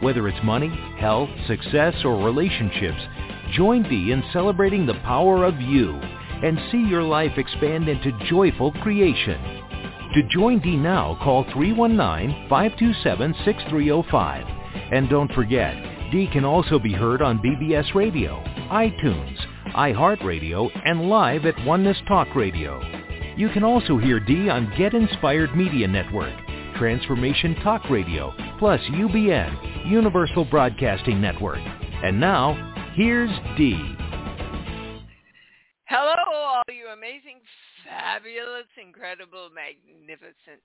Whether it's money, health, success, or relationships, join Dee in celebrating the power of you and see your life expand into joyful creation. To join Dee now, call 319-527-6305. And don't forget, Dee can also be heard on BBS Radio, iTunes, iHeartRadio, and live at Oneness Talk Radio. You can also hear Dee on Get Inspired Media Network, Transformation Talk Radio, plus UBN, Universal Broadcasting Network. And now, here's Dee. Hello, all you amazing, fabulous, incredible, magnificent,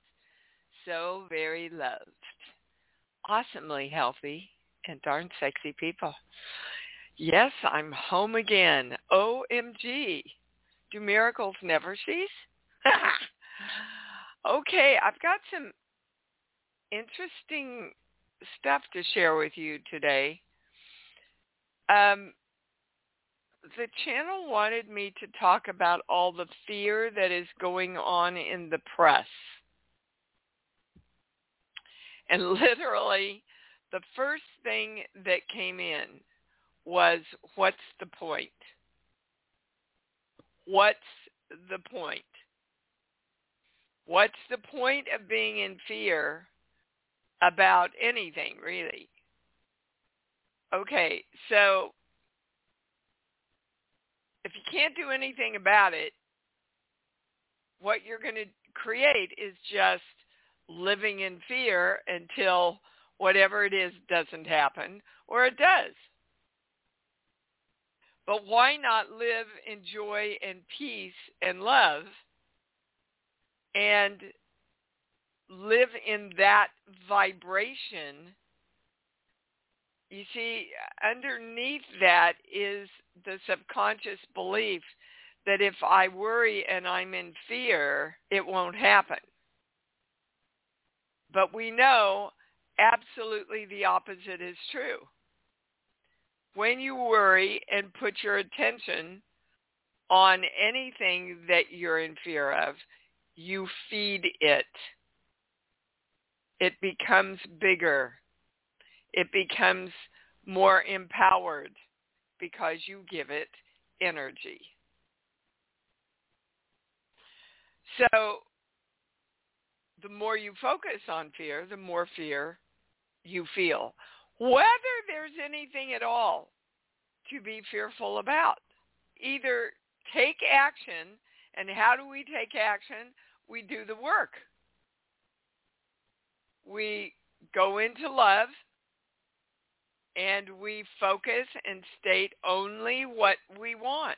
so very loved, awesomely healthy, and darn sexy people. Yes, I'm home again. OMG. Do miracles never cease? okay, I've got some interesting stuff to share with you today. Um, the channel wanted me to talk about all the fear that is going on in the press. And literally, the first thing that came in was, what's the point? What's the point? What's the point of being in fear about anything, really? Okay, so if you can't do anything about it, what you're going to create is just living in fear until whatever it is doesn't happen or it does. But why not live in joy and peace and love and live in that vibration? You see, underneath that is the subconscious belief that if I worry and I'm in fear, it won't happen. But we know absolutely the opposite is true when you worry and put your attention on anything that you're in fear of, you feed it. It becomes bigger. It becomes more empowered because you give it energy. So the more you focus on fear, the more fear you feel whether there's anything at all to be fearful about. Either take action, and how do we take action? We do the work. We go into love, and we focus and state only what we want.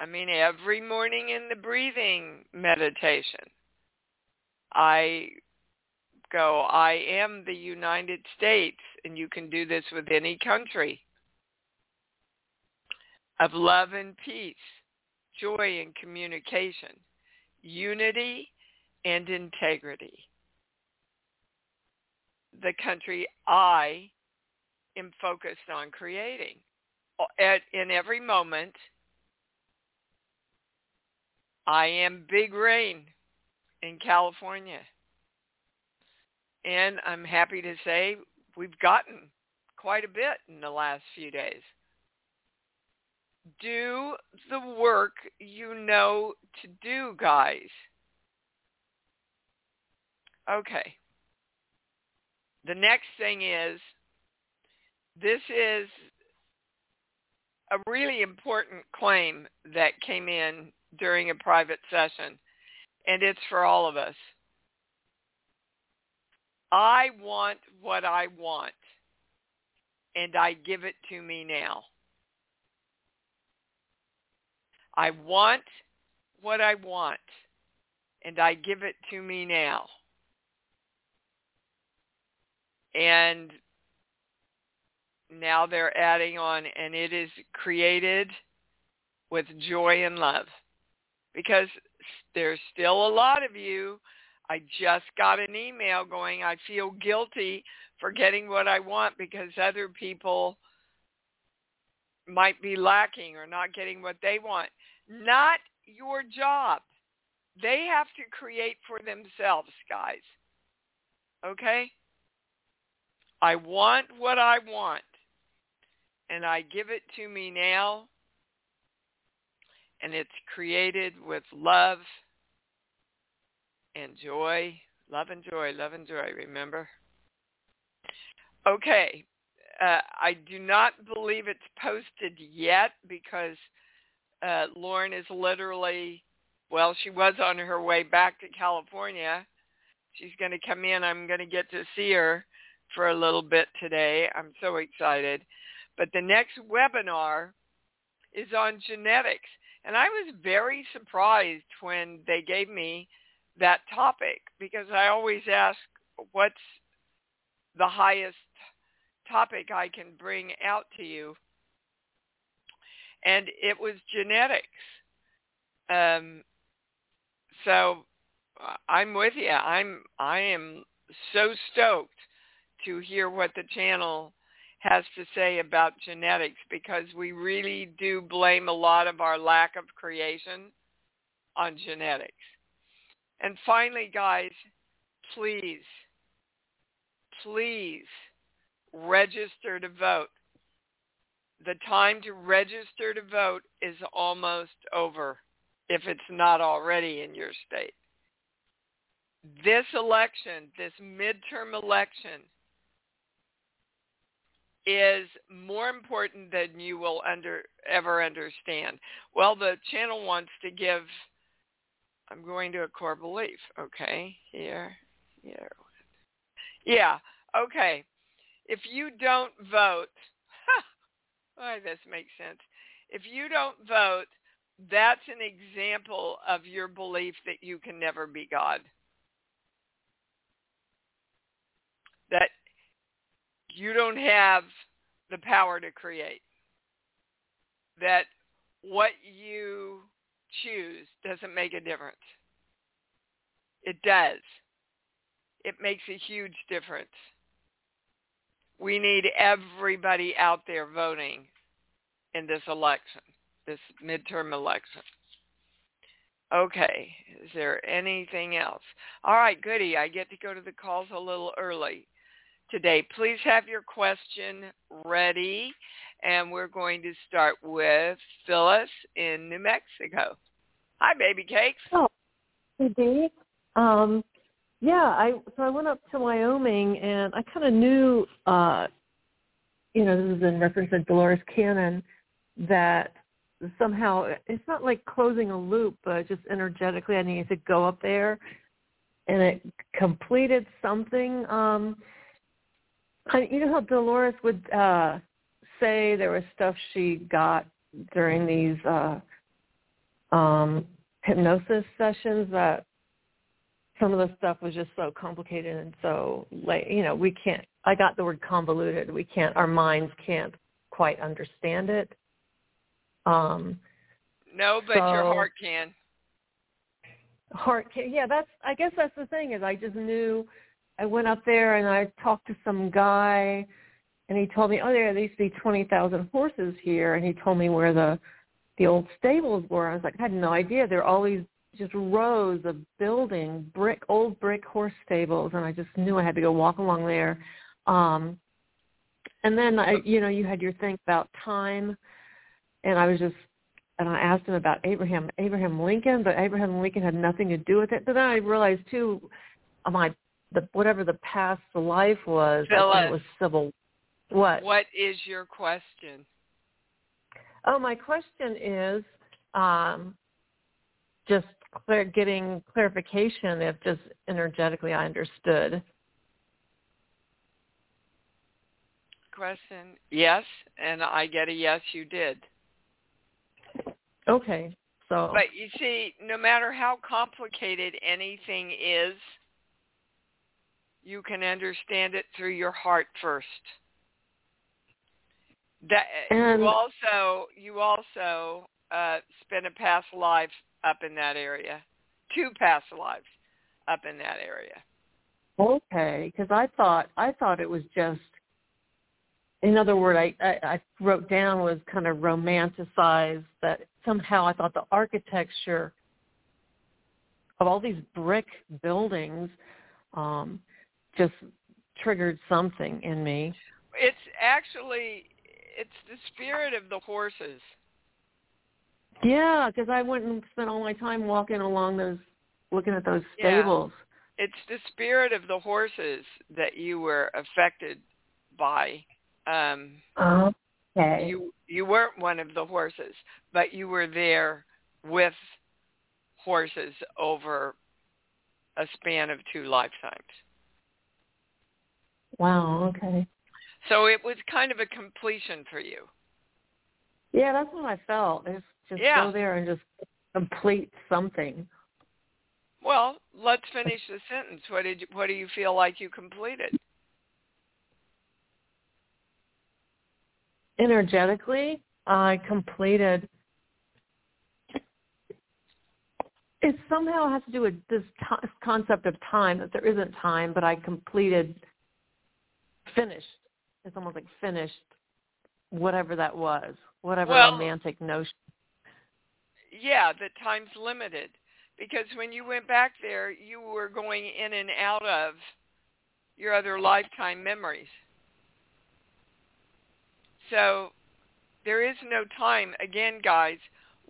I mean, every morning in the breathing meditation, I go, I am the United States, and you can do this with any country, of love and peace, joy and communication, unity and integrity. The country I am focused on creating. At, in every moment, I am big rain in California. And I'm happy to say we've gotten quite a bit in the last few days. Do the work you know to do, guys. Okay. The next thing is, this is a really important claim that came in during a private session, and it's for all of us. I want what I want, and I give it to me now. I want what I want, and I give it to me now. And now they're adding on, and it is created with joy and love. Because there's still a lot of you. I just got an email going, I feel guilty for getting what I want because other people might be lacking or not getting what they want. Not your job. They have to create for themselves, guys. Okay? I want what I want, and I give it to me now, and it's created with love and joy. Love and joy, love and joy, remember? Okay. Uh, I do not believe it's posted yet because uh, Lauren is literally, well, she was on her way back to California. She's going to come in. I'm going to get to see her for a little bit today. I'm so excited. But the next webinar is on genetics. And I was very surprised when they gave me that topic because I always ask what's the highest topic I can bring out to you. And it was genetics. Um, so uh, I'm with you. I'm I am so stoked to hear what the channel has to say about genetics because we really do blame a lot of our lack of creation on genetics. And finally, guys, please, please register to vote. The time to register to vote is almost over if it's not already in your state. This election, this midterm election, is more important than you will under, ever understand. Well, the channel wants to give, I'm going to a core belief, okay, here, here. Yeah, okay. If you don't vote, why oh, this makes sense. If you don't vote, that's an example of your belief that you can never be God. That you don't have the power to create. That what you choose doesn't make a difference. It does. It makes a huge difference. We need everybody out there voting in this election, this midterm election. Okay, is there anything else? All right, goody. I get to go to the calls a little early today. Please have your question ready, and we're going to start with Phyllis in New Mexico. Hi, baby cakes. Oh, hey, Dee. Um, yeah, I so I went up to Wyoming, and I kind of knew, uh, you know, this is in reference to Dolores Cannon, that somehow it's not like closing a loop, but just energetically I needed to go up there, and it completed something. Um, you know how Dolores would uh, say there was stuff she got during these uh, um, hypnosis sessions that some of the stuff was just so complicated and so like you know we can't i got the word convoluted. We can't our minds can't quite understand it. Um no but so, your heart can. Heart can yeah that's i guess that's the thing is i just knew I went up there and I talked to some guy, and he told me, oh, there, used to be twenty thousand horses here, and he told me where the the old stables were. I was like, I had no idea. There are all these just rows of building brick, old brick horse stables, and I just knew I had to go walk along there. Um, and then I, you know, you had your thing about time, and I was just, and I asked him about Abraham, Abraham Lincoln, but Abraham Lincoln had nothing to do with it. But then I realized too, my the whatever the past life was. Phyllis, it was civil. What? What is your question? Oh, my question is um, just clear, getting clarification if just energetically I understood. Question: Yes, and I get a yes. You did. Okay, so. But you see, no matter how complicated anything is, you can understand it through your heart first. That And- you also you also uh, spent a past life up in that area, two past lives up in that area. Okay, because I thought I thought it was just. In other words, I, I, I wrote down was kind of romanticized that somehow I thought the architecture of all these brick buildings um, just triggered something in me. It's actually it's the spirit of the horses. Yeah, because I went and spent all my time walking along those, looking at those Yeah. stables. It's the spirit of the horses that you were affected by. Um, Okay. you you weren't one of the horses, but you were there with horses over a span of two lifetimes. Wow. Okay. So it was kind of a completion for you. Yeah, that's what I felt. Just just Yeah. go there and just complete something. Well, let's finish the sentence. What did you, what do you feel like you completed? Energetically, I completed. It somehow has to do with this t- concept of time that there isn't time, but I completed, finished. It's almost like finished, whatever that was, whatever Well- romantic notion. Yeah, that time's limited because when you went back there, you were going in and out of your other lifetime memories. So there is no time. Again, guys,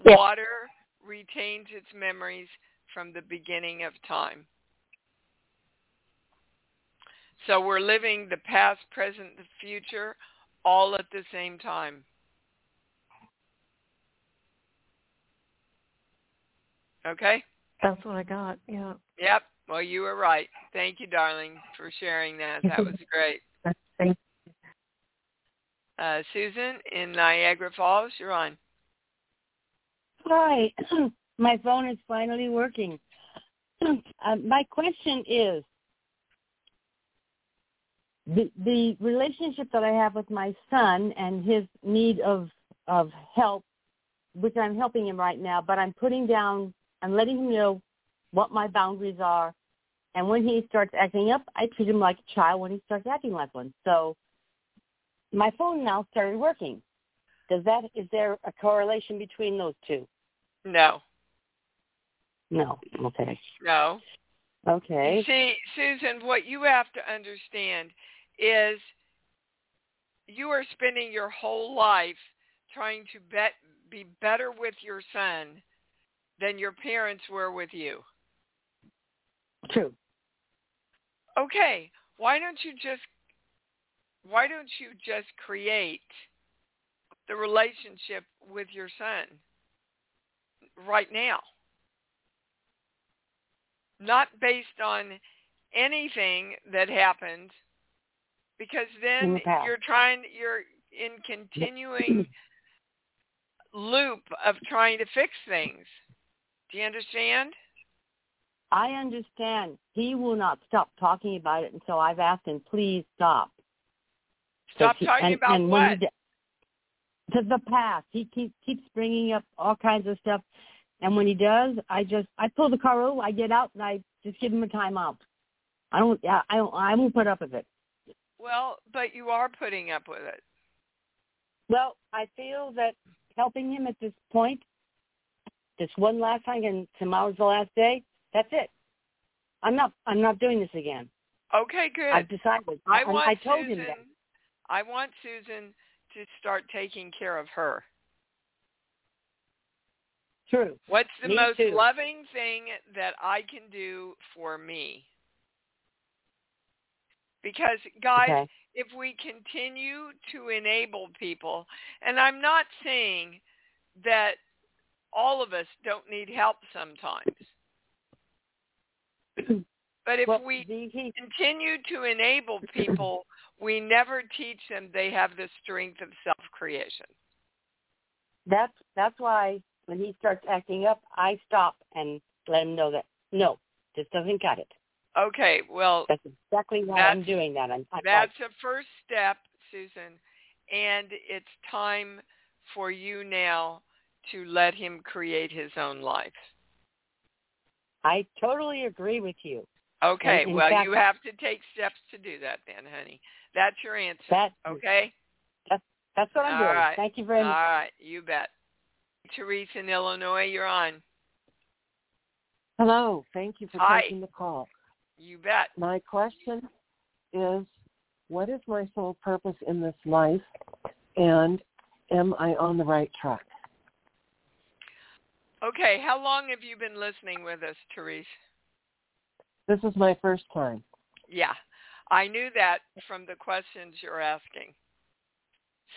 water retains its memories from the beginning of time. So we're living the past, present, the future all at the same time. Okay? That's what I got. Yeah. Yep. Well, you were right. Thank you, darling, for sharing that. That was great. Thank Uh, Susan in Niagara Falls, you're on. Hi, my phone is finally working. Uh, my question is the the relationship that I have with my son and his need of of help, which I'm helping him right now, but I'm putting down, I'm letting him know what my boundaries are, and when he starts acting up, I treat him like a child. When he starts acting like one, so my phone now started working. Does that is there a correlation between those two? No. No. Okay. No. Okay. See, Susan, what you have to understand is you are spending your whole life trying to bet, be better with your son than your parents were with you. True. Okay, why don't you just why don't you just create the relationship with your son right now? Not based on anything that happened because then the you're trying you're in continuing loop of trying to fix things. Do you understand? I understand. He will not stop talking about it, and so I've asked him, please stop. Stop So he- talking and- about and when he what? To the past. He keeps keeps bringing up all kinds of stuff, and when he does, I just I pull the car over, I get out, and I just give him a timeout. I don't. I don't. I won't put up with it. Well, but you are putting up with it. Well, I feel that helping him at this point, this one last time, and tomorrow's the last day. That's it. I'm not. I'm not doing this again. Okay, good. I've decided. I and want I told Susan, him that. I want Susan to start taking care of her. True. What's the Me most too. loving thing that I can do for me? Because guys, Okay. if we continue to enable people, and I'm not saying that all of us don't need help sometimes, but if well, we he, continue to enable people, we never teach them they have the strength of self-creation. that's that's why when he starts acting up, I stop and let him know that no, this doesn't cut it. Okay, well, That's exactly why I'm doing that. I'm, I'm that's a first step, Susan, and it's time for you now to let him create his own life. I totally agree with you. Okay, In well, fact- you have to take steps to do that then, honey. That's your answer. That okay? that's what I'm All doing. right. Thank you very All much. All right, you bet. Teresa in Illinois, you're on. Hello. Thank you for Hi. taking the call. You bet. My question is, what is my sole purpose in this life, and am I on the right track? Okay, how long have you been listening with us, Teresa? This is my first time. Yeah, I knew that from the questions you're asking.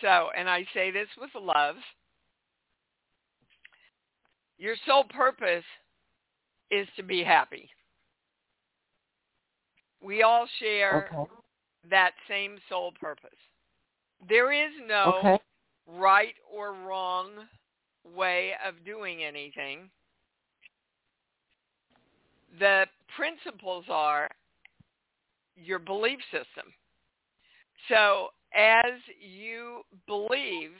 So, and I say this with love. Your sole purpose is to be happy. We all share Okay. that same sole purpose. There is no Okay. right or wrong way of doing anything. The principles are your belief system. So as you believe,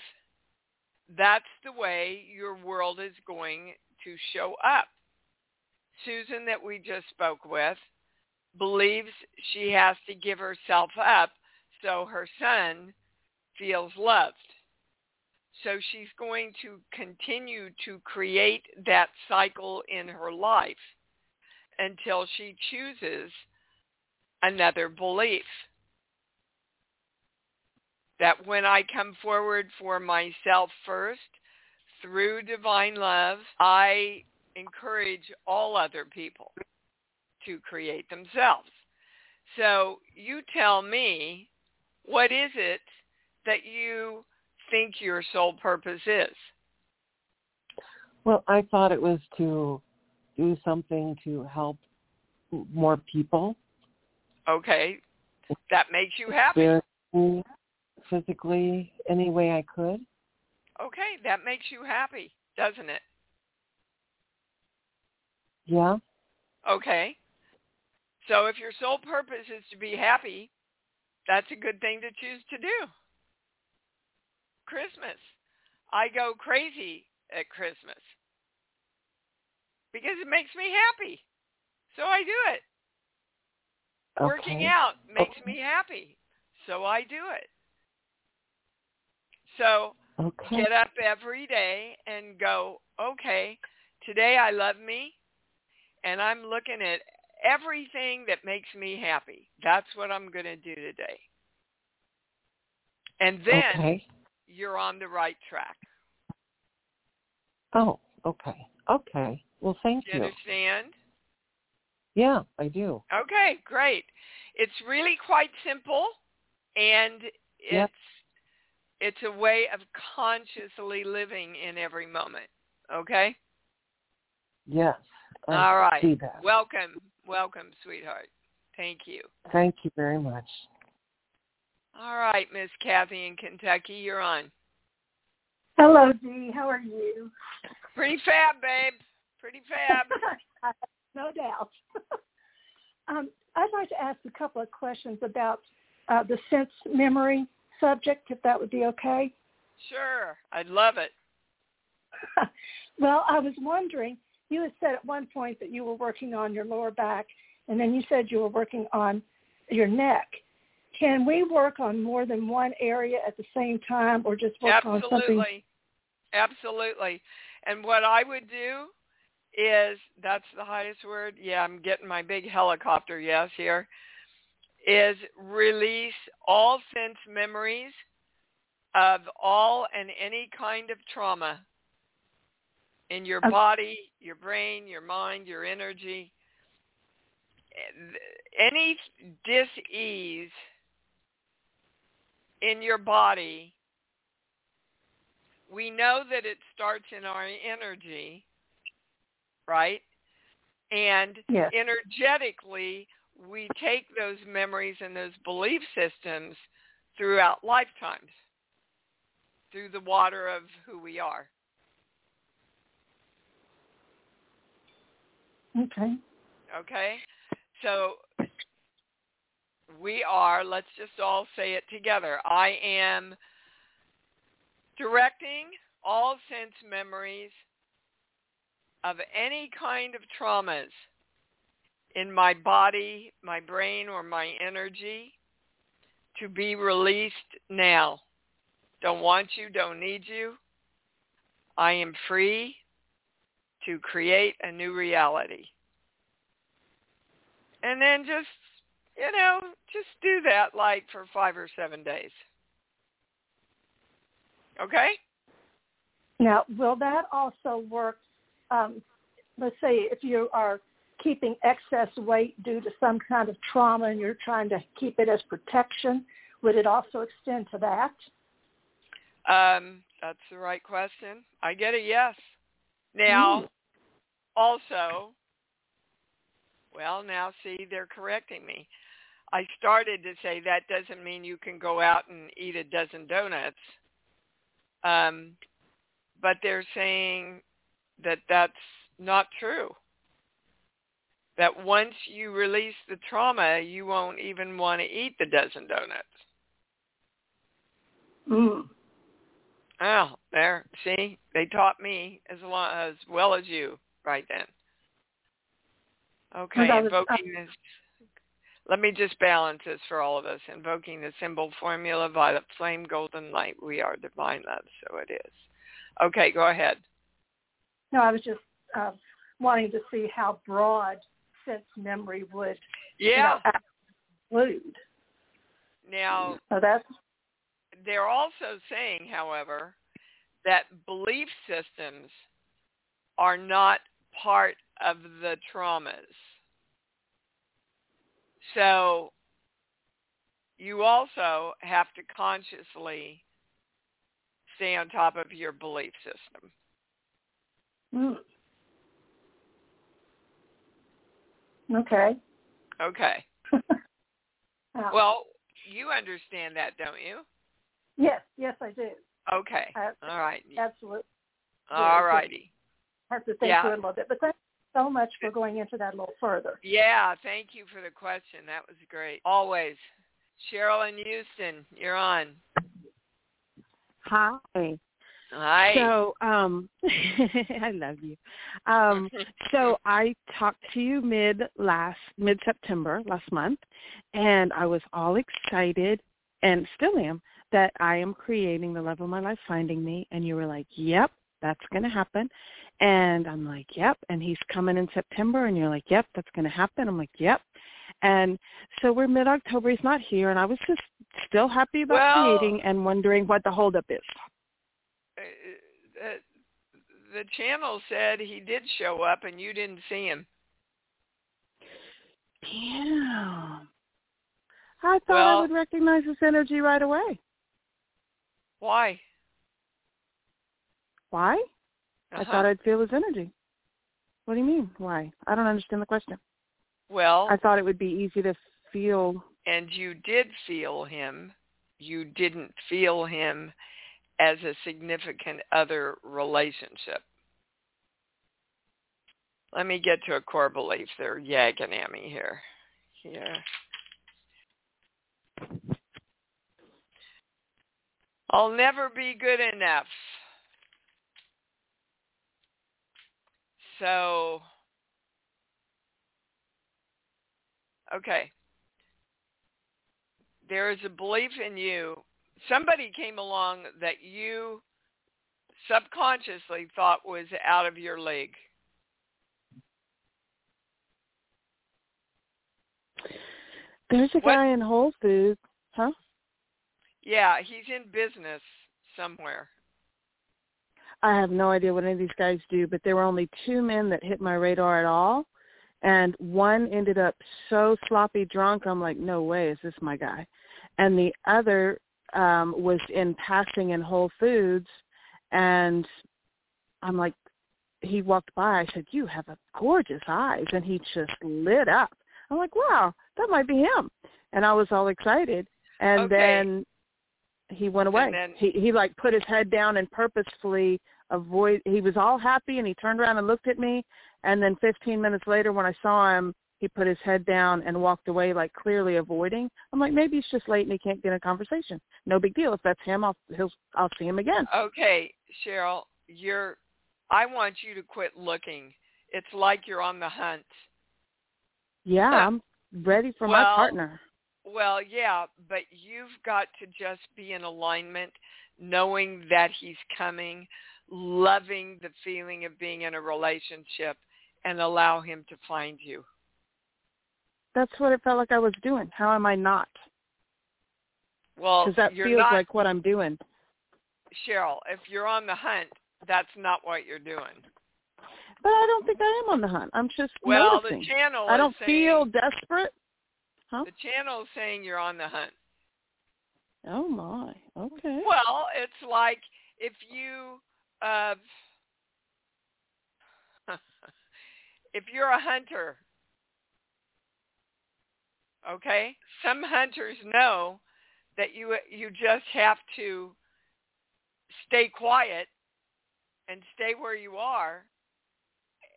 that's the way your world is going to show up. Susan that we just spoke with believes she has to give herself up so her son feels loved. So she's going to continue to create that cycle in her life until she chooses another belief. That when I come forward for myself first through divine love, I encourage all other people to create themselves. So you tell me, what is it that you think your sole purpose is? Well, I thought it was to do something to help more people, Okay, that makes you happy. physically, any way I could. Okay, that makes you happy, doesn't it? Yeah. Okay. So if your sole purpose is to be happy, that's a good thing to choose to do. Christmas. I go crazy at Christmas because it makes me happy. So I do it. Working out oh. makes me happy. So I do it. So Okay. get up every day and go, okay, today I love me and I'm looking at everything that makes me happy. That's what I'm going to do today. And then Okay. you're on the right track. Oh, okay. Okay. Well, thank you you. understand? Yeah, I do. Okay, great. It's really quite simple and it's Yep. it's a way of consciously living in every moment. Okay? Yes. I All right. Welcome. Welcome, sweetheart. Thank you. Thank you very much. All right, Miss Kathy in Kentucky, you're on. Hello, Dee. How are you? Pretty fab, babe. Pretty fab. no doubt. um, I'd like to ask a couple of questions about uh, the sense memory subject, if that would be okay. sure. I'd love it. well, I was wondering, you had said at one point that you were working on your lower back, and then you said you were working on your neck. Can we work on more than one area at the same time or just work on something? Absolutely. Absolutely. And what I would do is, that's the highest word. Yeah, I'm getting my big helicopter yes here, is release all sense memories of all and any kind of trauma in your Okay. body, your brain, your mind, your energy. Any dis-ease in your body, we know that it starts in our energy, right? And Yes. energetically, we take those memories and those belief systems throughout lifetimes, through the water of who we are. Okay. Okay? So we are, let's just all say it together. I am directing all sense memories of any kind of traumas in my body, my brain, or my energy to be released now. Don't want you, don't need you. I am free to create a new reality. And then just, you know, just do that like for five or seven days. Okay? Now, will that also work? Um, let's say if you are keeping excess weight due to some kind of trauma and you're trying to keep it as protection, would it also extend to that? Um, that's the right question. I get a yes. Now, mm. Also, well, now see, they're correcting me. I started to say that doesn't mean you can go out and eat a dozen donuts. Um, but they're saying that that's not true. That once you release the trauma, you won't even want to eat the dozen donuts. Mm. Oh, there. See, they taught me as well as well as you right then. Okay, invoking this. Let me just balance this for all of us. Invoking the symbol formula, violet flame, golden light. We are divine love, so it is. Okay, go ahead. No, I was just uh, wanting to see how broad sense memory would yeah. You know, include. Now, so that's they're also saying, however, that belief systems are not part of the traumas. So you also have to consciously stay on top of your belief system. Mm. Okay. Okay. well, you understand that, don't you? Yes, yes, I do. Okay. I, All right. Absolutely. All righty. Have to think yeah. through it a little bit, but thank you so much for going into that a little further. Yeah, thank you for the question. That was great. Always. Cheryl in Houston, you're on. Hi. Hi. So, um, I love you. Um, so I talked to you mid last mid September last month, and I was all excited, and still am that I am creating the love of my life finding me and you were like, Yep, that's gonna happen and I'm like, Yep and he's coming in September and you're like, Yep, that's gonna happen. I'm like, Yep and so we're mid October, he's not here and I was just still happy about well, creating and wondering what the holdup is. Uh, the channel said he did show up and you didn't see him. Yeah. I thought well, I would recognize his energy right away. Why? Why? Uh-huh. I thought I'd feel his energy. What do you mean? Why? I don't understand the question. Well, I thought it would be easy to feel. And you did feel him. You didn't feel him as a significant other relationship. Let me get to a core belief. They're yagging at me here. Yeah. I'll never be good enough. So, okay. There is a belief in you. Somebody came along that you subconsciously thought was out of your league. There's a guy in Whole Foods, huh? Yeah, he's in business somewhere. I have no idea what any of these guys do, but there were only two men that hit my radar at all. And one ended up so sloppy drunk, I'm like, no way, is this my guy? And the other um was in passing in Whole Foods and I'm like he walked by, I said, You have a gorgeous eyes and he just lit up. I'm like, Wow, that might be him and I was all excited. And okay. then he went away. Then, he he like put his head down and purposefully avoid. He was all happy and he turned around and looked at me. And then 15 minutes later, when I saw him he put his head down and walked away, like clearly avoiding. I'm like, maybe he's just late and he can't get a conversation. No big deal. If that's him, I'll he'll I'll see him again. Okay, Cheryl, you're. I want you to quit looking. It's like you're on the hunt. Yeah, uh, I'm ready for well, my partner. Well, yeah, but you've got to just be in alignment, knowing that he's coming, loving the feeling of being in a relationship, and allow him to find you. That's what it felt like I was doing. How am I not? Well, because that feels not, like what I'm doing. Cheryl, if you're on the hunt, that's not what you're doing. But I don't think I am on the hunt. I'm just well, noticing. the channel. I don't feel desperate. Huh? The channel is saying you're on the hunt. Oh my. Okay. Well, it's like if you uh if you're a hunter, okay? Some hunters know that you you just have to stay quiet and stay where you are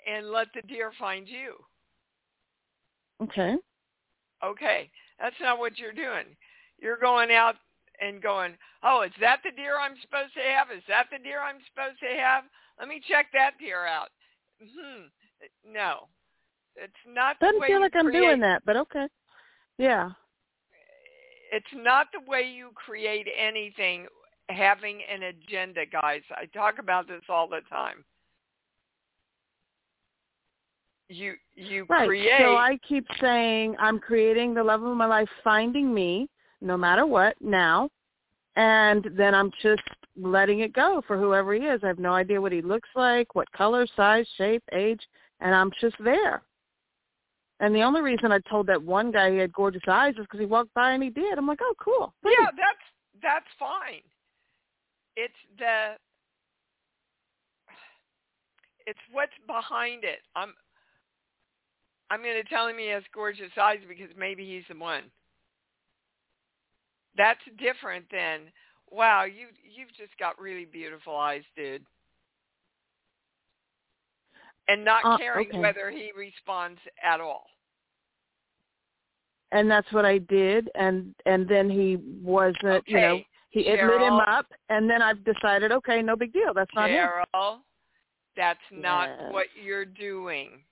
and let the deer find you. Okay. Okay. That's not what you're doing. You're going out and going, oh, is that the deer I'm supposed to have? Is that the deer I'm supposed to have? Let me check that deer out. Hmm. No. It's not the Doesn't feel like I'm doing that, but okay. Yeah. It's not the way you create anything having an agenda, guys. I talk about this all the time. You you Right. create So I keep saying I'm creating the love of my life, finding me, no matter what, now. And then I'm just letting it go for whoever he is. I have no idea what he looks like, what color, size, shape, age, and I'm just there. And the only reason I told that one guy he had gorgeous eyes is because he walked by and he did. I'm like, oh, cool. Yeah, that's that's fine. It's the it's what's behind it. I'm I'm going to tell him he has gorgeous eyes because maybe he's the one. That's different than wow, you you've just got really beautiful eyes, dude. And not Uh, caring okay. whether he responds at all. And that's what I did. And and then he wasn't, Okay. you know, he it lit him up. And then I've decided, okay, no big deal. That's not him. That's not what you're doing.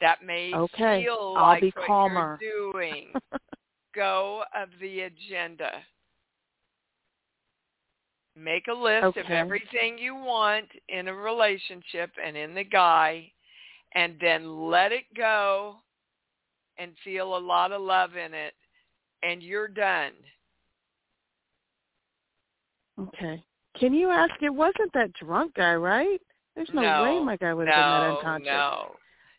That may Okay, feel I'll like be what calmer. you're doing. Go of the agenda. Make a list of everything you want in a relationship and in the guy, and then let it go and feel a lot of love in it, and you're done. Okay. Can you ask? It wasn't that drunk guy, right? There's no, No, way my guy would have been that No, unconscious. no.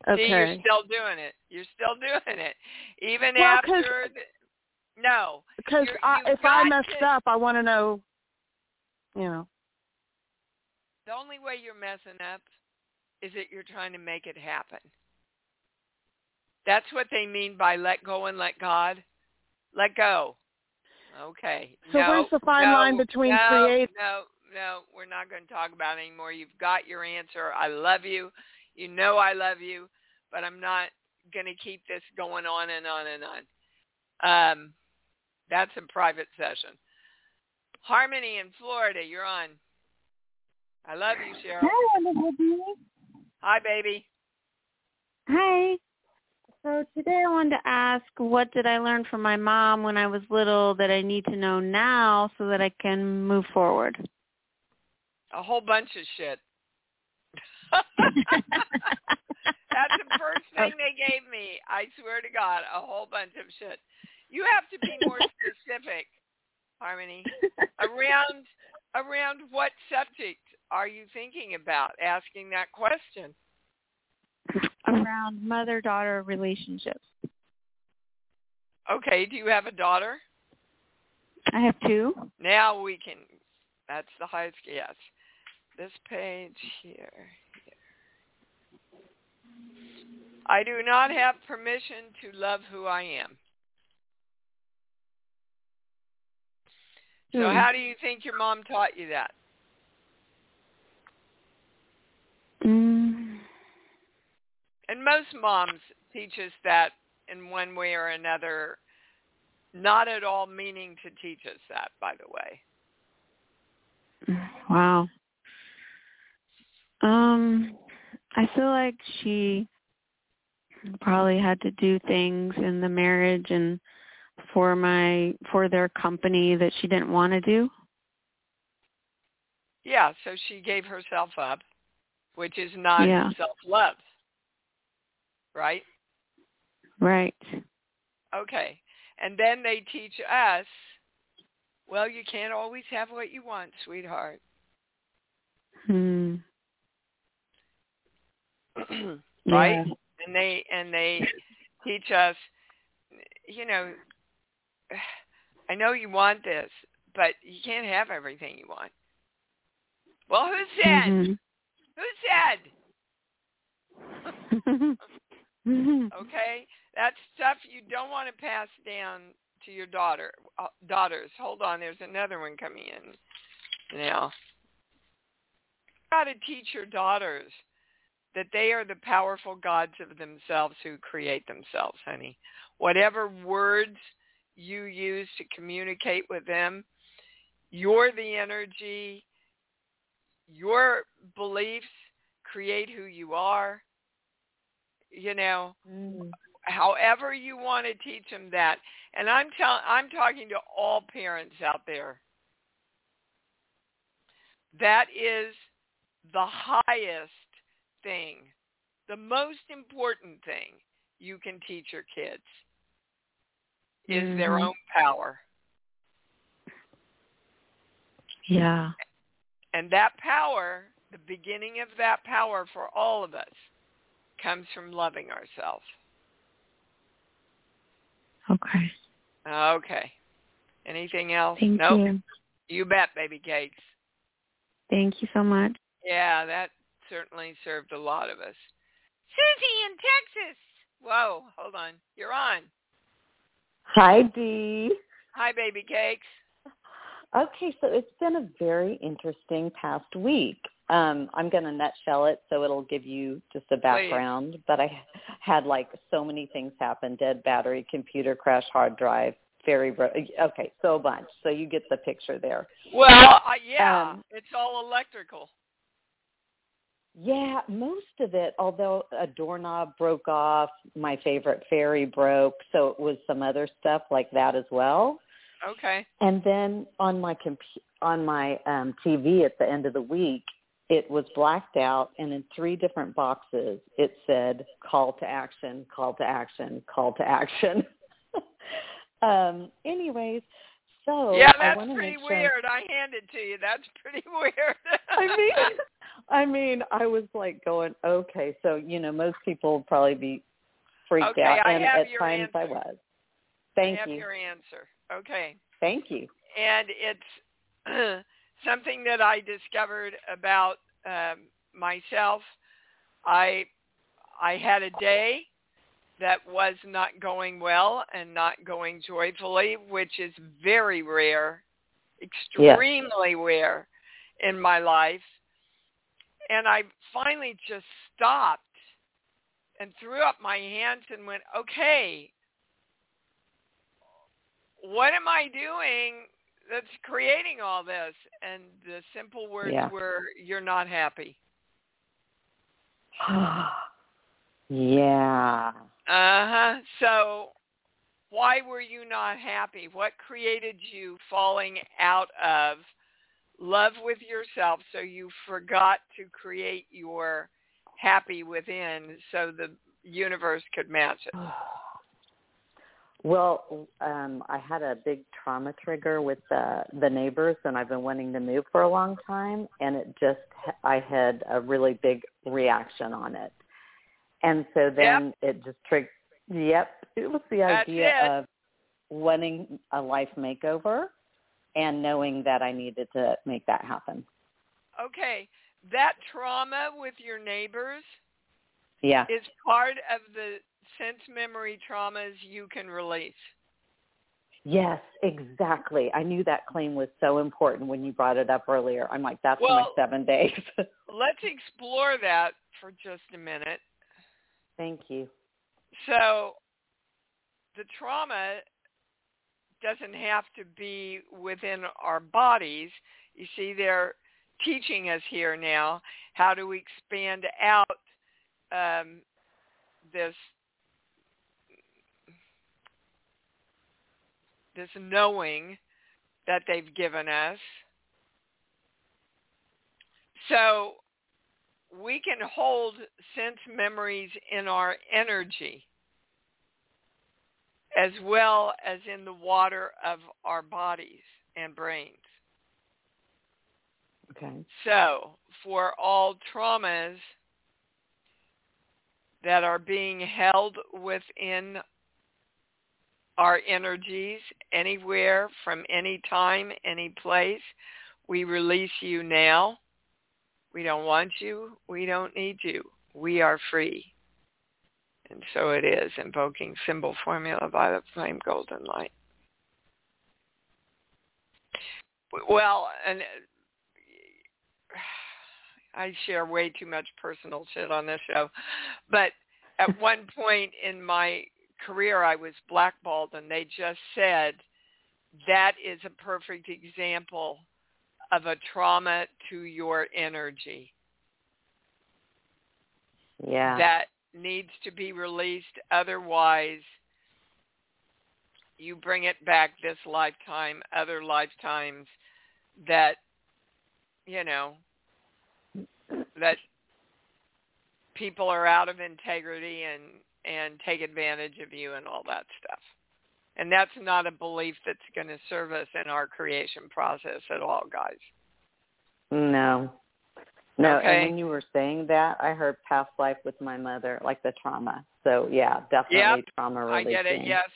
Okay. See, you're still doing it. You're still doing it, even Well, after. The, no, because I, if I messed to- up, I want to know. You know. the only way you're messing up is that you're trying to make it happen. That's what they mean by let go and let God. Let go. Okay. So no, where's the fine no, line between no, create- No, no, we're not going to talk about it anymore. You've got your answer. I love you. You know I love you, but I'm not going to keep this going on and on and on. Um, that's a private session. Harmony in Florida, you're on. I love you, Cheryl. Hi, wonderful Dee. Hi, baby. Hi. So today I wanted to ask, what did I learn from my mom when I was little that I need to know now so that I can move forward? A whole bunch of shit. That's the first thing they gave me. I swear to God, a whole bunch of shit. You have to be more specific, Harmony. Around around what subject are you thinking about asking that question? Around mother-daughter relationships. Okay, do you have a daughter? I have two. Now we can. That's the highest. Yes. This page here. I do not have permission to love who I am. So Hmm. how do you think your mom taught you that? Mm, And most moms teach us that in one way or another, not at all meaning to teach us that, by the way. Wow. Um, I feel like she probably had to do things in the marriage and for my for their company that she didn't want to do. Yeah, so she gave herself up, which is not Yeah. self-love. Right? Right. Okay. And then they teach us, well, you can't always have what you want, sweetheart. Hmm. right? Yeah. And they and they teach us, you know, I know you want this, but you can't have everything you want. Well, who said? Mhm. Who said? Okay, that's stuff you don't want to pass down to your daughter uh, daughters. Hold on, there's another one coming in now. You got to teach your daughters that they are the powerful gods of themselves who create themselves, honey. Whatever words you use to communicate with them, you're the energy, your beliefs create who you are. You know, mm-hmm. however you want to teach them that. And I'm telling, I'm talking to all parents out there. That is the highest thing, the most important thing you can teach your kids is their Mhm. own power. Yeah. And that power, the beginning of that power for all of us comes from loving ourselves. Okay. Okay. Anything else? Thank nope. you. You bet, baby cakes. Thank you so much. Yeah, that certainly served a lot of us. Susie in Texas. Whoa, hold on. You're on. Hi, Dee. Hi, baby cakes. Okay, so it's been a very interesting past week. Um, I'm going to nutshell it so it'll give you just a background. But I had like so many things happen: dead battery, computer crash, hard drive, ferry. Bro- okay, so a bunch. So you get the picture there. Well, uh, yeah, Um, it's all electrical. Yeah, most of it, although a doorknob broke off, my favorite fairy broke, so it was some other stuff like that as well. Okay. And then on my comp- on my um, TV at the end of the week, it was blacked out, and in three different boxes it said "Call to action, call to action, call to action." um, anyways, so yeah, that's pretty sure. weird. I hand it to you. That's pretty weird. I mean, I mean, I was like going, okay, so you know, most people would probably be freaked Okay, out, I and have at your times I answer. was. I Thank have you, your answer. Okay. thank you. and it's something that I discovered about um, myself. I I had a day that was not going well and not going joyfully, which is very rare, extremely rare in my life. And I finally just stopped and threw up my hands and went, okay, what am I doing that's creating all this? And the simple words Yeah. were, you're not happy. yeah. Uh-huh. So why were you not happy? What created you falling out of love with yourself so you forgot to create your happy within so the universe could match it? Well, um, I had a big trauma trigger with the the neighbors, and I've been wanting to move for a long time, and it just I had a really big reaction on it, and so then it just triggered. Yep, it was the That's idea it. of wanting a life makeover, and knowing that I needed to make that happen. Okay. That trauma with your neighbors Yeah. is part of the sense memory traumas you can release. Yes, exactly. I knew that claim was so important when you brought it up earlier. I'm like, that's my seven days. Let's explore that for just a minute. Thank you. So the trauma doesn't have to be within our bodies. You see, they're teaching us here now how to expand out um, this this knowing that they've given us. So we can hold sense memories in our energy as well as in the water of our bodies and brains. Okay. So for all traumas that are being held within our energies anywhere from any time, any place, we release you now. We don't want you. We don't need you. We are free. And so it is, invoking symbol formula by the flame golden light. Well, and uh, I share way too much personal shit on this show, but at one point in my career, I was blackballed, and they just said that is a perfect example of a trauma to your energy. Yeah. That needs to be released. Otherwise, you bring it back this lifetime, other lifetimes that, you know, that people are out of integrity and and take advantage of you and all that stuff. And that's not a belief that's going to serve us in our creation process at all, guys. No. No, okay. and when you were saying that, I heard past life with my mother, like the trauma. So yeah, definitely yep. trauma releasing. I get it. Yes,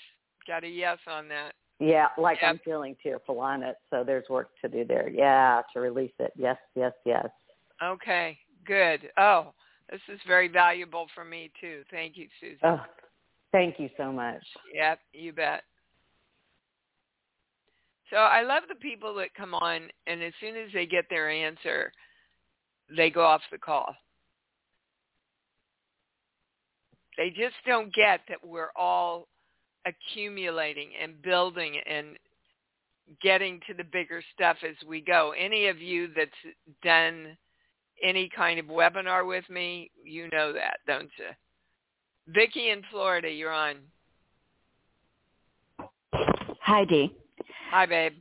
got a yes on that. Yeah, like yep. I'm feeling tearful on it. So there's work to do there. Yeah, to release it. Yes, yes, yes. Okay, good. Oh, this is very valuable for me too. Thank you, Susan. Oh, thank you so much. Yep, you bet. So I love the people that come on and as soon as they get their answer, they go off the call. They just don't get that we're all accumulating and building and getting to the bigger stuff as we go. Any of you that's done any kind of webinar with me, you know that, don't you? Vicki in Florida, you're on. Hi, Dee. Hi, babe.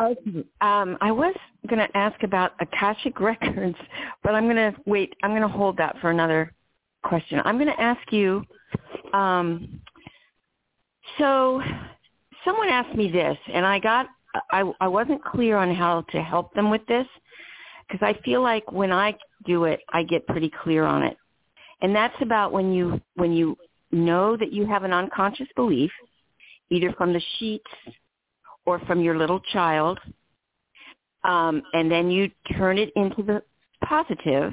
Okay. Um, I was going to ask about Akashic Records, but I'm going to wait. I'm going to hold that for another question. I'm going to ask you, um, so someone asked me this, and I got, I, I wasn't clear on how to help them with this because I feel like when I do it, I get pretty clear on it. And that's about when you, when you know that you have an unconscious belief, either from the sheets or from your little child, um, and then you turn it into the positive,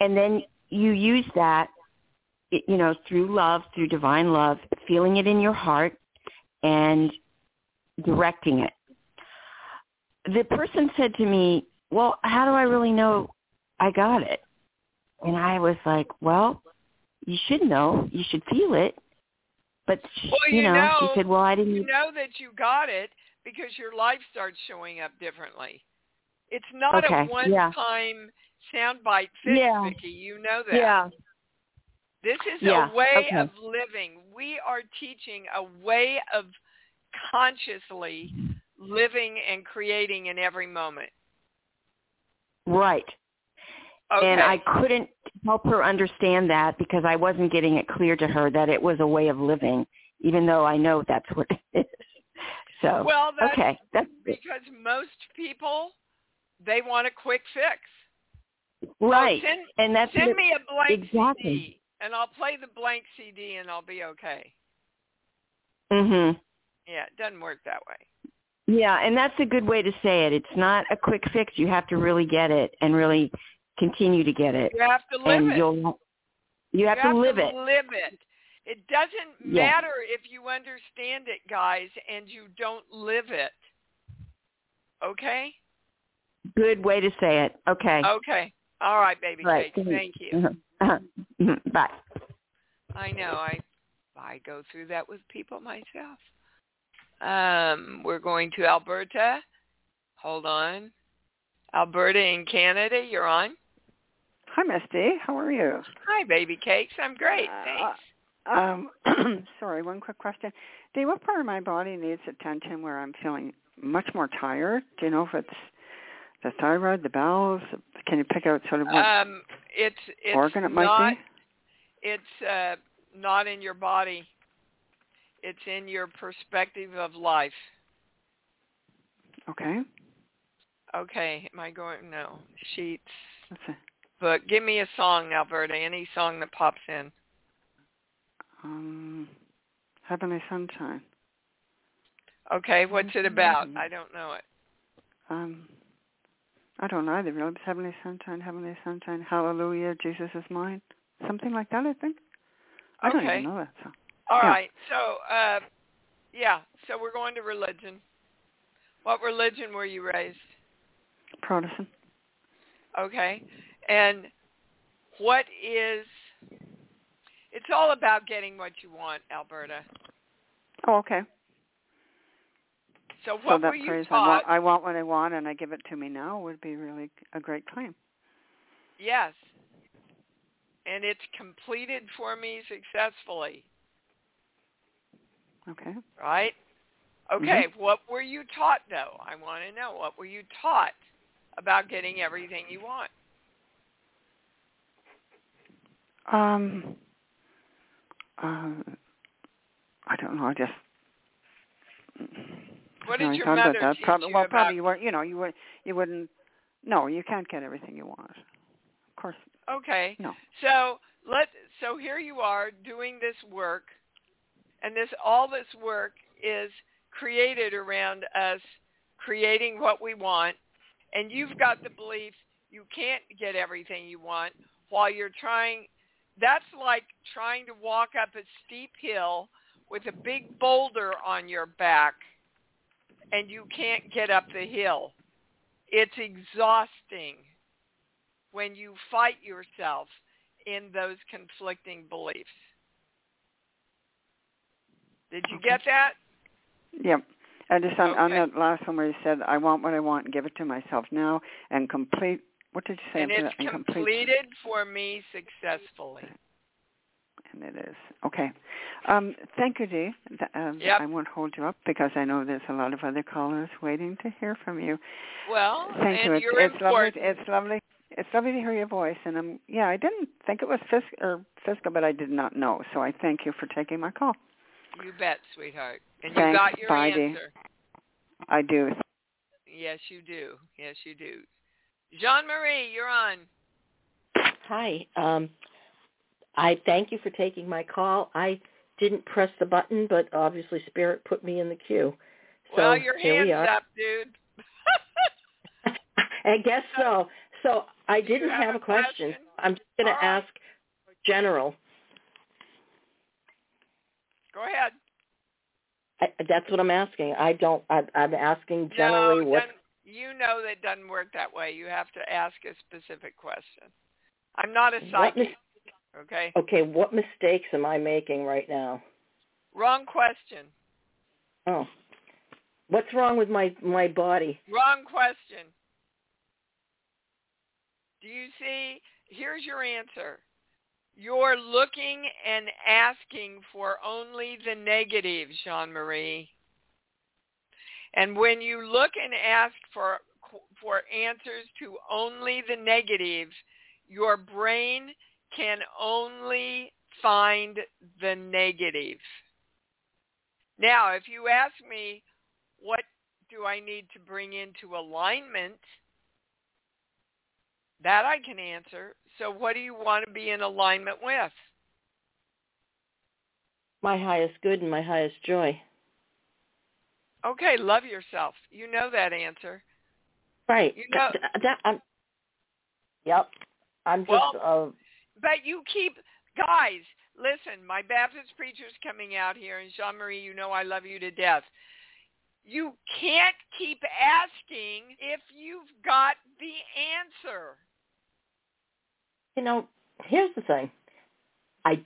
and then you use that, you know, through love, through divine love, feeling it in your heart, and directing it. The person said to me, well, how do I really know I got it? And I was like, well, you should know. You should feel it. But she, well, you, you know, know, she said, "Well, I didn't." You know that you got it because your life starts showing up differently. It's not okay. a one-time yeah. soundbite fix, yeah. Vicki. You know that. Yeah. This is yeah. a way okay. of living. We are teaching a way of consciously living and creating in every moment. Right. Okay. And I couldn't help her understand that because I wasn't getting it clear to her that it was a way of living, even though I know that's what it is. So well, that's okay, that's because most people they want a quick fix. Right, so send, and that's send me a blank exactly. CD, and I'll play the blank CD, and I'll be okay. Mhm. Yeah, it doesn't work that way. Yeah, and that's a good way to say it. It's not a quick fix. You have to really get it and really continue to get it. You have to live and it. You'll, you have, you have to live to it. Live it. It doesn't Yeah. matter if you understand it, guys, and you don't live it. Okay? Good way to say it. Okay. Okay. All right, baby Right. cake. Thank you. Uh-huh. Bye. I know. I I go through that with people myself. Um, we're going to Alberta. Hold on. Alberta in Canada, you're on. Hi, Misty. How are you? Hi, baby cakes. I'm great. Thanks. Uh, um, sorry, one quick question. Dee, what part of my body needs attention where I'm feeling much more tired? Do you know if it's the thyroid, the bowels? Can you pick out sort of what um, it's, it's organ it might not, be? It's uh, not in your body. It's in your perspective of life. Okay. Okay. Am I going? No. Sheets. That's it. But give me a song, Alberta. Any song that pops in. Um, Heavenly Sunshine. Okay. What's it about? I don't know it. Um, I don't know either. Really, it's Heavenly Sunshine, Heavenly Sunshine, Hallelujah, Jesus is mine. Something like that, I think. I don't even know that song. All Yeah. right. So, uh, yeah. So we're going to religion. What religion were you raised? Protestant. Okay. And what is? It's all about getting what you want, Alberta. Oh, okay. So so what that were you phrase, I taught? want, I want what I want and I give it to me now would be really a great claim. Yes. And it's completed for me successfully, Okay. right? Okay, mm-hmm. what were you taught though? I want to know what were you taught about getting everything you want? Um, uh, I don't know. I just. What did your mother that. teach Probably, you well, about probably you weren't. You know, you would. You wouldn't. No, you can't get everything you want. Of course. Okay. No. So let so here you are doing this work, and this all this work is created around us creating what we want, and you've got the belief you can't get everything you want while you're trying. That's like trying to walk up a steep hill with a big boulder on your back, and you can't get up the hill. It's exhausting when you fight yourself in those conflicting beliefs. Did you get that? Yep. I just on, on that last one where you said, "I want what I want and give it to myself now," and complete. What did you say? and it's? Completed for me successfully. And it is okay. Um, thank you, Dee. Um, Yep. I won't hold you up because I know there's a lot of other callers waiting to hear from you. Well, Thank and you. It's, it's lovely. It's lovely. It's lovely to hear your voice. And um, yeah, I didn't think it was Fisk or Fiscal, but I did not know. So I thank you for taking my call. You bet, sweetheart. And Thanks. you got your Bye, Dee. answer. I do. Yes, you do. Yes, you do. Jean Marie, you're on. Hi. Um, I thank you for taking my call. I didn't press the button, but obviously Spirit put me in the queue. So well, your here we are. up, dude. I guess so. So I Do didn't have have a question. question? I'm just going to ask general. Go ahead. I, that's what I'm asking. I don't. I, I'm asking generally no, what. doesn't- you know that doesn't work that way. You have to ask a specific question. I'm not a psychic. Okay. Okay, what mistakes am I making right now? Wrong question. Oh, what's wrong with my my body? Wrong question. Do you see? Here's your answer. You're looking and asking for only the negative, Jean-Marie. And when you look and ask for for answers to only the negative, your brain can only find the negative. Now, if you ask me, what do I need to bring into alignment? That I can answer. So what do you want to be in alignment with? My highest good and my highest joy. Okay, love yourself. You know that answer. Right. You know- I'm, yep. I'm just. Well- uh, But you keep, guys, listen, my Baptist preacher's coming out here, and Jean-Marie, you know I love you to death. You can't keep asking if you've got the answer. you know, here's the thing. I,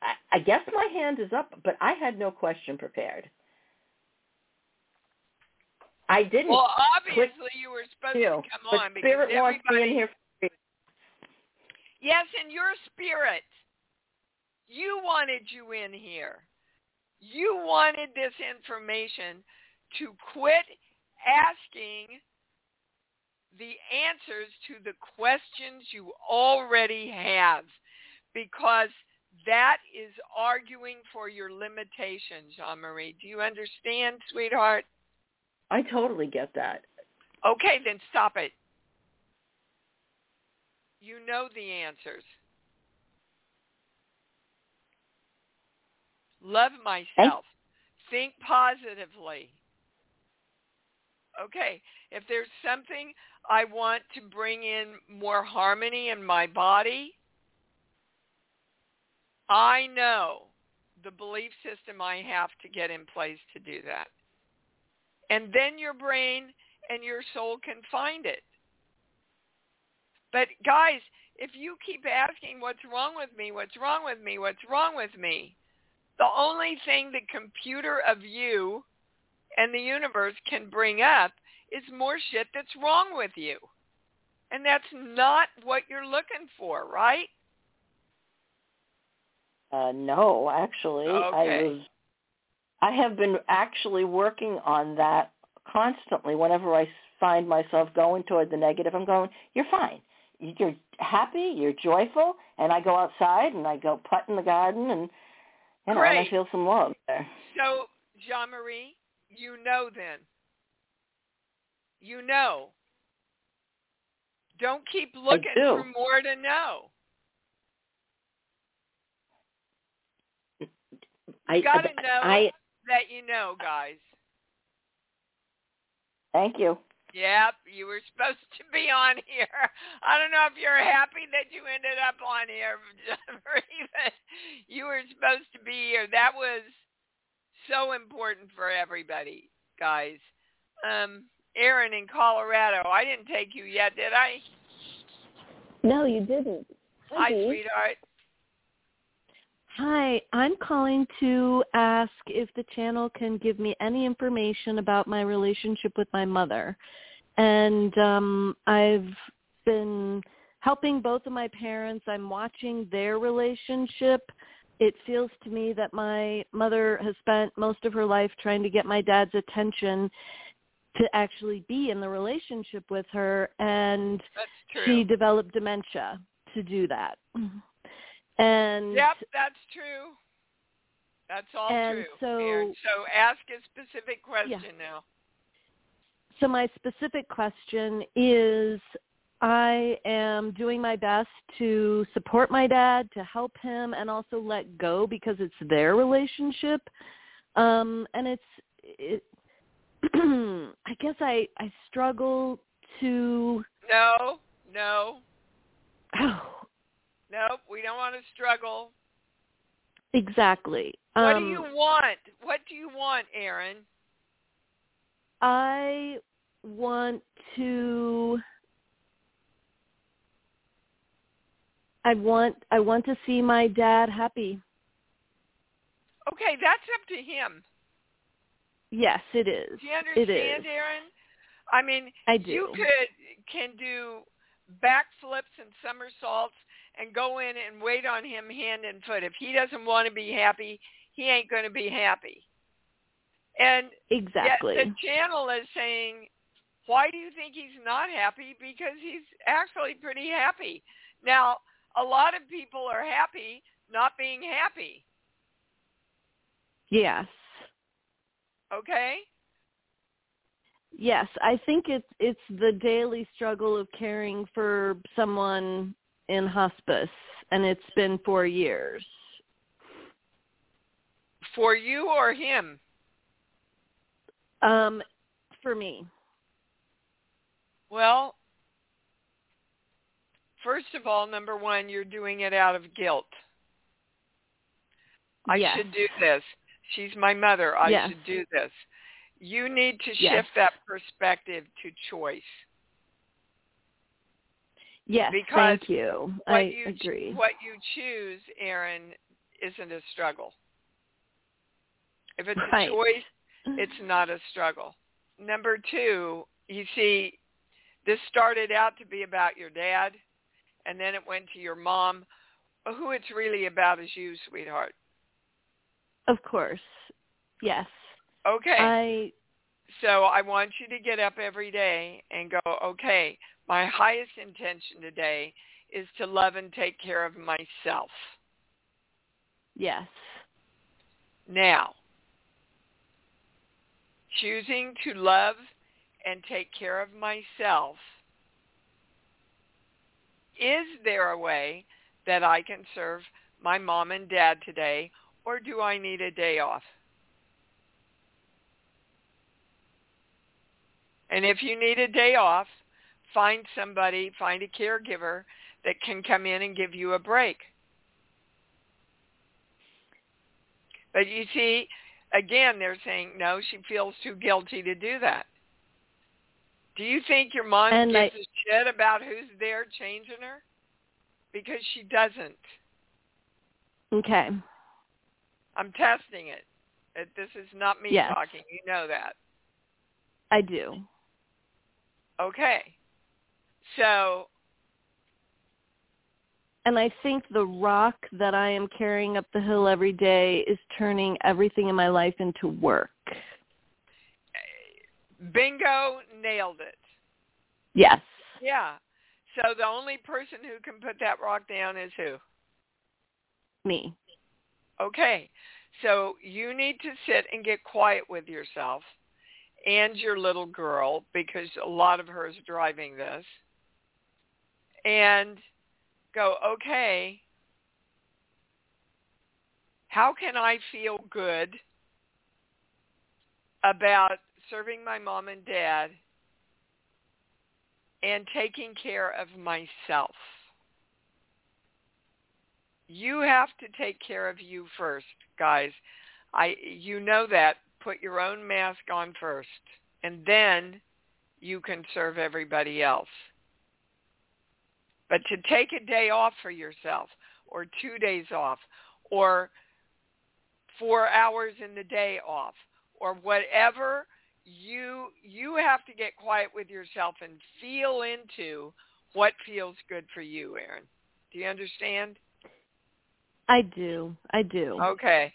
I I guess my hand is up, but I had no question prepared. I didn't. Well, obviously you were supposed to come but on because Spirit wants me in here. Yes, and your spirit. You wanted you in here. You wanted this information to quit asking the answers to the questions you already have because that is arguing for your limitations, Jean-Marie. Do you understand, sweetheart? I totally get that. Okay, then stop it. You know the answers. Love myself. Think positively. Okay, if there's something I want to bring in more harmony in my body, I know the belief system I have to get in place to do that. And then your brain and your soul can find it. But guys, if you keep asking what's wrong with me, what's wrong with me, what's wrong with me, the only thing the computer of you and the universe can bring up is more shit that's wrong with you. And that's not what you're looking for, right? Uh, no, actually, Okay. I was. I have been actually working on that constantly. Whenever I find myself going toward the negative, I'm going, "You're fine. You're happy. You're joyful." And I go outside and I go putt in the garden, and you know, and I feel some love there. So, Jean Marie, you know then. You know. Don't keep looking for more to know. I You gotta know I that you know, guys. thank you. Yep, you were supposed to be on here. I don't know if you're happy that you ended up on here, Marie, but you were supposed to be here. That was so important for everybody, guys. Um, Aaron in Colorado. I didn't take you yet, did I? No, you didn't. Hi, Dee. sweetheart. Hi, I'm calling to ask if the channel can give me any information about my relationship with my mother. And um I've been helping both of my parents. I'm watching their relationship. It feels to me that my mother has spent most of her life trying to get my dad's attention to actually be in the relationship with her and she developed dementia to do that. And Yep, that's true. That's all And true. so- Aaron. so ask a specific question now. so my specific question is I am doing my best to support my dad, to help him and also let go because it's their relationship. Um and it's it I guess I I struggle to No, no, oh, nope. We don't want to struggle. exactly. What um, do you want? What do you want, Aaron? I want to I want I want to see my dad happy. Okay, that's up to him. Yes, it is. Do you understand. Aaron? I mean, I you could can do backflips and somersaults and go in and wait on him hand and foot. If he doesn't want to be happy, he ain't going to be happy. And Exactly. the channel is saying, why do you think he's not happy? Because he's actually pretty happy. Now, a lot of people are happy not being happy. Yes. Okay? Yes, I think it's it's the daily struggle of caring for someone in hospice and it's been 4 years. For you or him? Um for me. Well, first of all, number one, you're doing it out of guilt. I Yes. should do this. She's my mother. I Yes. should do this. You need to Yes. shift that perspective to choice. Yes, Because thank you. What I you agree. what you choose, Aaron, isn't a struggle. If it's right. a choice, it's not a struggle. Number two, you see, this started out to be about your dad, and then it went to your mom. Who it's really about is you, sweetheart. Of course. Yes. Okay. I so I want you to get up every day and go, okay, my highest intention today is to love and take care of myself. Yes. Now, choosing to love and take care of myself, is there a way that I can serve my mom and dad today, or do I need a day off? And if you need a day off, find somebody, find a caregiver that can come in and give you a break. But you see, again, they're saying, no, she feels too guilty to do that. Do you think your mom And gives I- a shit about who's there changing her? Because she doesn't. okay. I'm testing it. This is not me Yes. talking. You know that. I do. Okay. So, And I think the rock that I am carrying up the hill every day is turning everything in my life into work. bingo, nailed it. Yes. Yeah. So the only person who can put that rock down is who? Me. Okay. So you need to sit and get quiet with yourself and your little girl because a lot of her is driving this. And go, okay, how can I feel good about serving my mom and dad and taking care of myself? You have to take care of you first, guys. I you know that. Put your own mask on first and then you can serve everybody else. But to take a day off for yourself or 2 days off or 4 hours in the day off or whatever you you have to get quiet with yourself and feel into what feels good for you, Aaron. Do you understand? I do. I do. Okay.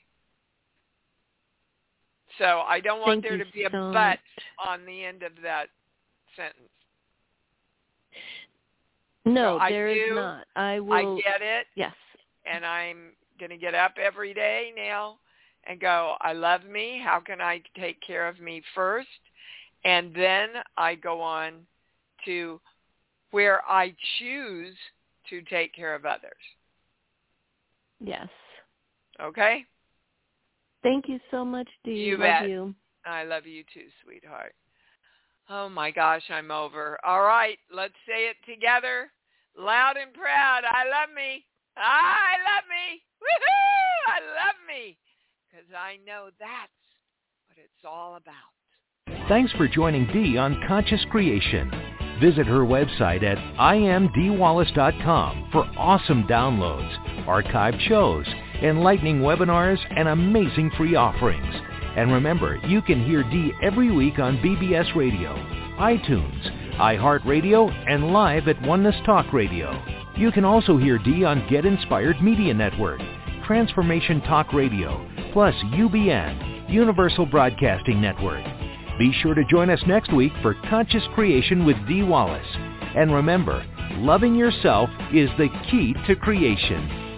So I don't want Thank there to be a but much. on the end of that sentence. No, So I there is do- not. I I will. get it, Yes. and I'm going to get up every day now and go, I love me. How can I take care of me first? And then I go on to where I choose to take care of others. Yes. Okay? Thank you so much, Dee. You Love bet. you. I love you too, sweetheart. Oh my gosh, I'm over. All right, let's say it together, loud and proud. I love me. I love me. Woohoo! I love me. Because I know that's what it's all about. Thanks for joining Dee on Conscious Creation. Visit her website at iamdeewallace.com for awesome downloads, archived shows, enlightening webinars, and amazing free offerings. And remember, you can hear Dee every week on BBS Radio, iTunes, iHeartRadio, and live at Oneness Talk Radio. You can also hear Dee on Get Inspired Media Network, Transformation Talk Radio, plus UBN, Universal Broadcasting Network. Be sure to join us next week for Conscious Creation with Dee Wallace. And remember, loving yourself is the key to creation.